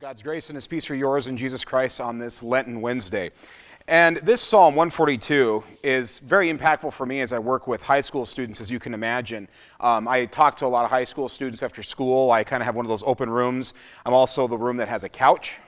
God's grace and His peace are yours in Jesus Christ on this Lenten Wednesday. And this Psalm 142 is very impactful for me as I work with high school students, as you can imagine. Um, I talk to a lot of high school students after school. I kind of have one of those open rooms. I'm also the room that has a couch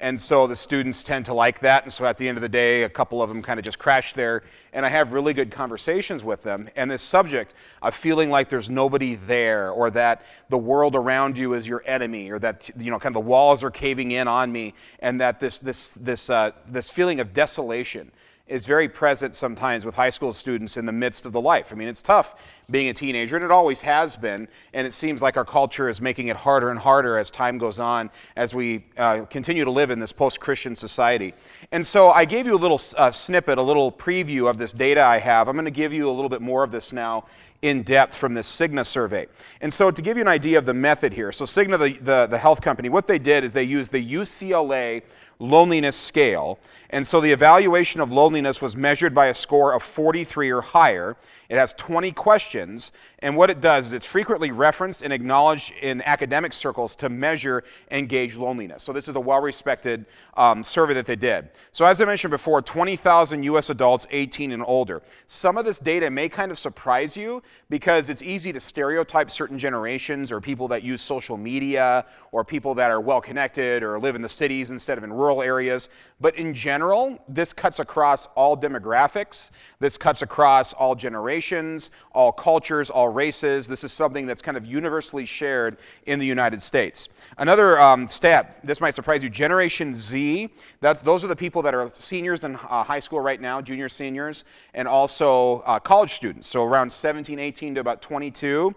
and so the students tend to like that. And so at the end of the day, a couple of them kind of just crash there. And I have really good conversations with them. And this subject of feeling like there's nobody there, or that the world around you is your enemy, or that you know kind of the walls are caving in on me, and that this this this uh, this feeling of desolation is very present sometimes with high school students in the midst of the life. I mean, it's tough being a teenager, and it always has been. And it seems like our culture is making it harder and harder as time goes on, as we uh, continue to live in this post Christian society. And so I gave you a little uh, snippet, a little preview of this data I have. I'm going to give you a little bit more of this now in depth from this Cigna survey. And so, to give you an idea of the method here, so Cigna, the, the, the health company, what they did is they used the UCLA loneliness scale. And so the evaluation of loneliness was measured by a score of 43 or higher. It has 20 questions, and what it does is it's frequently referenced and acknowledged in academic circles to measure and gauge loneliness. So this is a well-respected um, survey that they did. So as I mentioned before, 20,000 U.S. adults 18 and older. Some of this data may kind of surprise you because it's easy to stereotype certain generations or people that use social media or people that are well-connected or live in the cities instead of in rural areas. But in general, this cuts across all demographics. This cuts across all generations, all cultures, all races. This is something that's kind of universally shared in the United States. Another um, stat, this might surprise you Generation Z, that's, those are the people that are seniors in uh, high school right now, junior seniors, and also uh, college students, so around 17, 18 to about 22.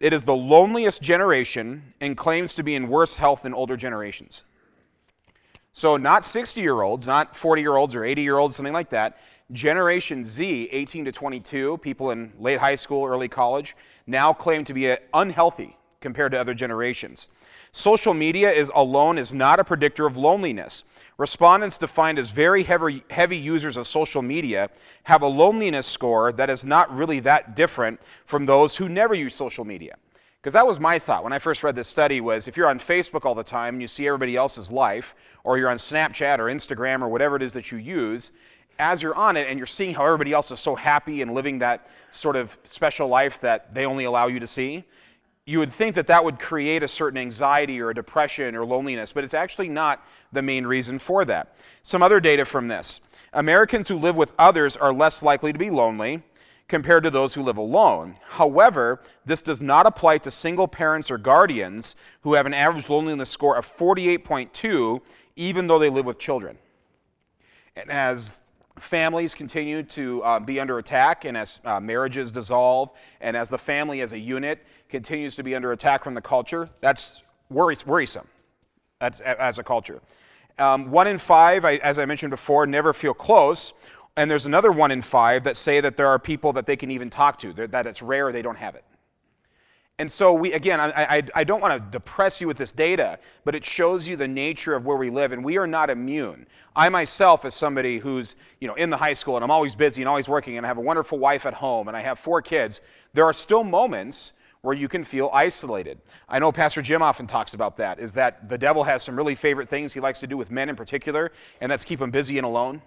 It is the loneliest generation and claims to be in worse health than older generations. So, not 60 year olds, not 40 year olds or 80 year olds, something like that. Generation Z, 18 to 22, people in late high school, early college, now claim to be uh, unhealthy compared to other generations. Social media is alone is not a predictor of loneliness. Respondents defined as very heavy, heavy users of social media have a loneliness score that is not really that different from those who never use social media. Because that was my thought when I first read this study was if you're on Facebook all the time and you see everybody else's life, or you're on Snapchat or Instagram or whatever it is that you use, as you're on it and you're seeing how everybody else is so happy and living that sort of special life that they only allow you to see, you would think that that would create a certain anxiety or a depression or loneliness, but it's actually not the main reason for that. Some other data from this Americans who live with others are less likely to be lonely compared to those who live alone. However, this does not apply to single parents or guardians who have an average loneliness score of 48.2, even though they live with children. And as families continue to uh, be under attack, and as uh, marriages dissolve, and as the family as a unit continues to be under attack from the culture, that's worrisome that's, as a culture. Um, one in five, I, as I mentioned before, never feel close. And there's another one in five that say that there are people that they can even talk to, that it's rare they don't have it. And so, we, again, I, I, I don't want to depress you with this data, but it shows you the nature of where we live, and we are not immune. I myself, as somebody who's you know, in the high school and I'm always busy and always working, and I have a wonderful wife at home and I have four kids, there are still moments where you can feel isolated. I know Pastor Jim often talks about that, is that the devil has some really favorite things he likes to do with men in particular, and that's keep them busy and alone.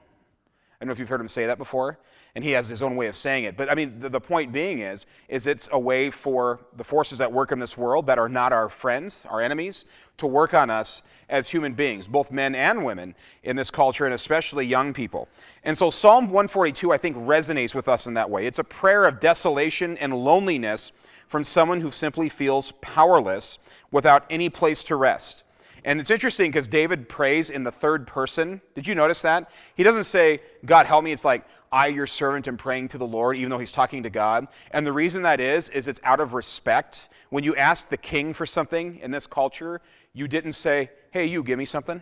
I don't know if you've heard him say that before, and he has his own way of saying it. But I mean, the, the, point being is, is it's a way for the forces that work in this world that are not our friends, our enemies, to work on us as human beings, both men and women in this culture, and especially young people. And so Psalm 142, I think, resonates with us in that way. It's a prayer of desolation and loneliness from someone who simply feels powerless without any place to rest. And it's interesting because David prays in the third person. Did you notice that? He doesn't say, God help me. It's like, I, your servant, am praying to the Lord, even though he's talking to God. And the reason that is, is it's out of respect. When you ask the king for something in this culture, you didn't say, Hey, you, give me something.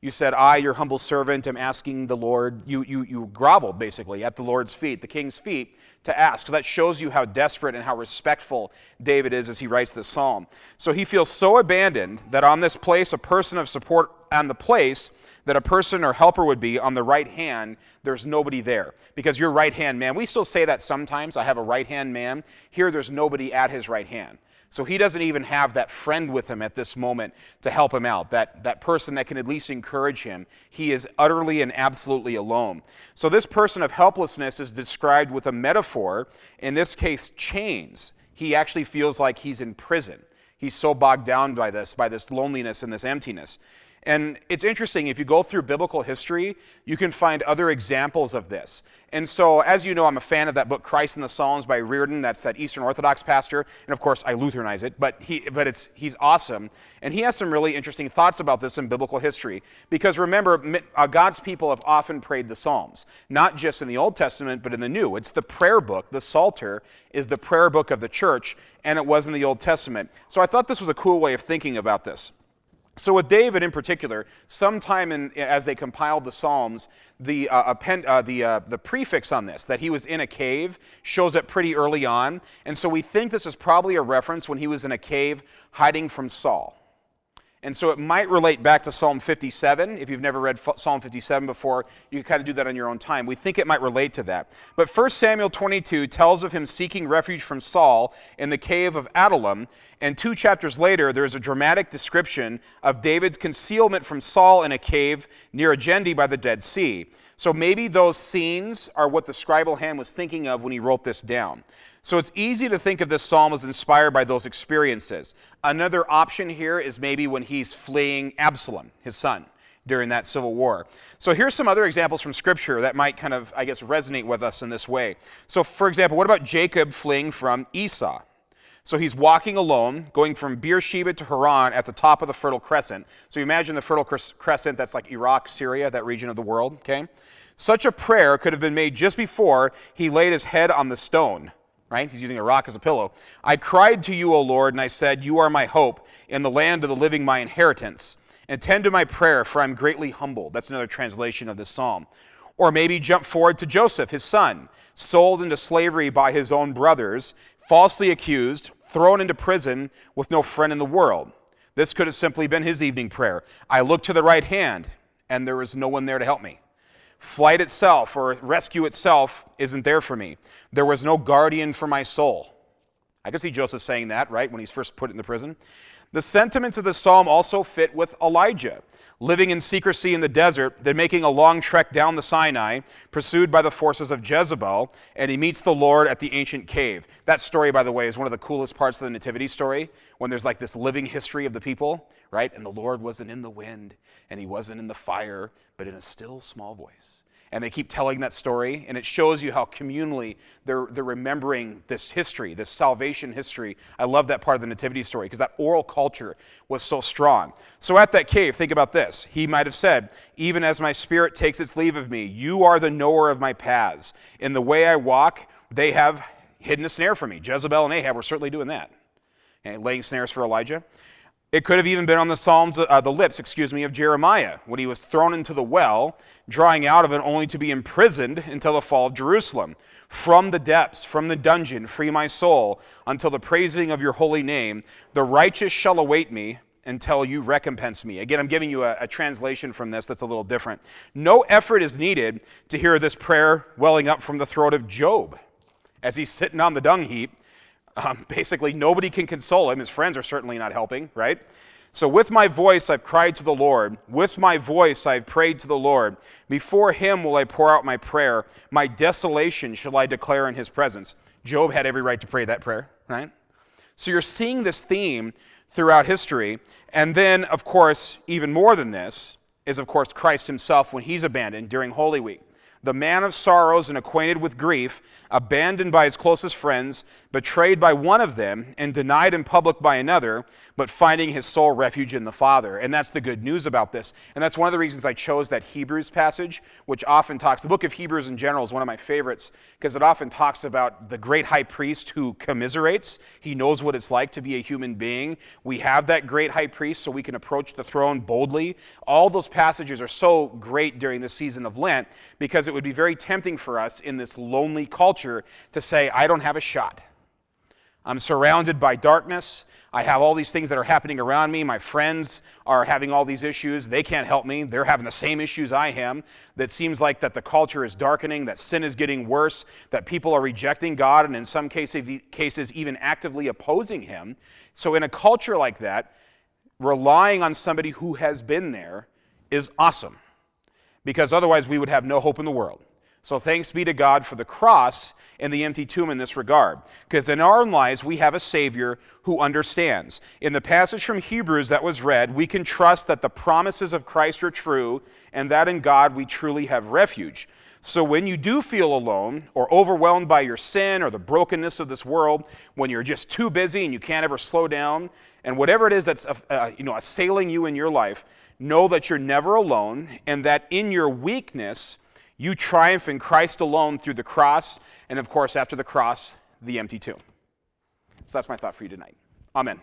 You said, I, your humble servant, am asking the Lord. You, you, you groveled, basically, at the Lord's feet, the king's feet, to ask. So that shows you how desperate and how respectful David is as he writes this psalm. So he feels so abandoned that on this place, a person of support on the place that a person or helper would be on the right hand, there's nobody there. Because your right hand man, we still say that sometimes, I have a right hand man. Here, there's nobody at his right hand. So he doesn't even have that friend with him at this moment to help him out, that, that person that can at least encourage him. He is utterly and absolutely alone. So this person of helplessness is described with a metaphor, in this case, chains. He actually feels like he's in prison. He's so bogged down by this, by this loneliness and this emptiness. And it's interesting, if you go through biblical history, you can find other examples of this. And so, as you know, I'm a fan of that book, Christ in the Psalms by Reardon. That's that Eastern Orthodox pastor. And of course, I Lutheranize it, but, he, but it's, he's awesome. And he has some really interesting thoughts about this in biblical history. Because remember, uh, God's people have often prayed the Psalms, not just in the Old Testament, but in the New. It's the prayer book. The Psalter is the prayer book of the church, and it was in the Old Testament. So I thought this was a cool way of thinking about this. So, with David in particular, sometime in, as they compiled the Psalms, the, uh, append, uh, the, uh, the prefix on this, that he was in a cave, shows up pretty early on. And so we think this is probably a reference when he was in a cave hiding from Saul. And so it might relate back to Psalm 57. If you've never read Psalm 57 before, you can kind of do that on your own time. We think it might relate to that. But 1 Samuel 22 tells of him seeking refuge from Saul in the cave of Adullam. And two chapters later, there's a dramatic description of David's concealment from Saul in a cave near Engedi by the Dead Sea. So maybe those scenes are what the scribal hand was thinking of when he wrote this down. So it's easy to think of this psalm as inspired by those experiences. Another option here is maybe when he's fleeing Absalom, his son, during that civil war. So here's some other examples from scripture that might kind of, I guess, resonate with us in this way. So, for example, what about Jacob fleeing from Esau? So he's walking alone, going from Beersheba to Haran at the top of the Fertile Crescent. So you imagine the Fertile Crescent, that's like Iraq, Syria, that region of the world, okay? Such a prayer could have been made just before he laid his head on the stone right? He's using a rock as a pillow. I cried to you, O Lord, and I said, You are my hope, in the land of the living, my inheritance. Attend to my prayer, for I'm greatly humbled. That's another translation of this psalm. Or maybe jump forward to Joseph, his son, sold into slavery by his own brothers, falsely accused, thrown into prison with no friend in the world. This could have simply been his evening prayer. I looked to the right hand, and there was no one there to help me. Flight itself or rescue itself isn't there for me. There was no guardian for my soul. I can see Joseph saying that, right, when he's first put in the prison. The sentiments of the psalm also fit with Elijah, living in secrecy in the desert, then making a long trek down the Sinai, pursued by the forces of Jezebel, and he meets the Lord at the ancient cave. That story, by the way, is one of the coolest parts of the Nativity story, when there's like this living history of the people, right? And the Lord wasn't in the wind, and he wasn't in the fire, but in a still small voice and they keep telling that story and it shows you how communally they're, they're remembering this history this salvation history. I love that part of the nativity story because that oral culture was so strong. So at that cave think about this. He might have said even as my spirit takes its leave of me you are the knower of my paths. In the way i walk they have hidden a snare for me. Jezebel and ahab were certainly doing that. And laying snares for elijah it could have even been on the Psalms, uh, the lips, excuse me, of Jeremiah when he was thrown into the well, drawing out of it only to be imprisoned until the fall of Jerusalem. From the depths, from the dungeon, free my soul until the praising of your holy name. The righteous shall await me until you recompense me. Again, I'm giving you a, a translation from this that's a little different. No effort is needed to hear this prayer welling up from the throat of Job as he's sitting on the dung heap um, basically, nobody can console him. His friends are certainly not helping, right? So, with my voice I've cried to the Lord. With my voice I've prayed to the Lord. Before him will I pour out my prayer. My desolation shall I declare in his presence. Job had every right to pray that prayer, right? So, you're seeing this theme throughout history. And then, of course, even more than this is, of course, Christ himself when he's abandoned during Holy Week the man of sorrows and acquainted with grief, abandoned by his closest friends, betrayed by one of them, and denied in public by another, but finding his sole refuge in the Father. And that's the good news about this. And that's one of the reasons I chose that Hebrews passage, which often talks, the book of Hebrews in general is one of my favorites, because it often talks about the great high priest who commiserates. He knows what it's like to be a human being. We have that great high priest so we can approach the throne boldly. All those passages are so great during the season of Lent because it would be very tempting for us in this lonely culture to say, I don't have a shot. I'm surrounded by darkness. I have all these things that are happening around me. My friends are having all these issues. They can't help me. They're having the same issues I am. That seems like that the culture is darkening, that sin is getting worse, that people are rejecting God and in some cases, even actively opposing him. So in a culture like that, relying on somebody who has been there is awesome. Because otherwise we would have no hope in the world. So thanks be to God for the cross and the empty tomb in this regard. Because in our own lives, we have a Savior who understands. In the passage from Hebrews that was read, we can trust that the promises of Christ are true and that in God we truly have refuge. So when you do feel alone or overwhelmed by your sin or the brokenness of this world, when you're just too busy and you can't ever slow down, and whatever it is that's uh, uh you know, assailing you in your life, know that you're never alone and that in your weakness, you triumph in Christ alone through the cross, and of course, after the cross, the empty tomb. So that's my thought for you tonight. Amen.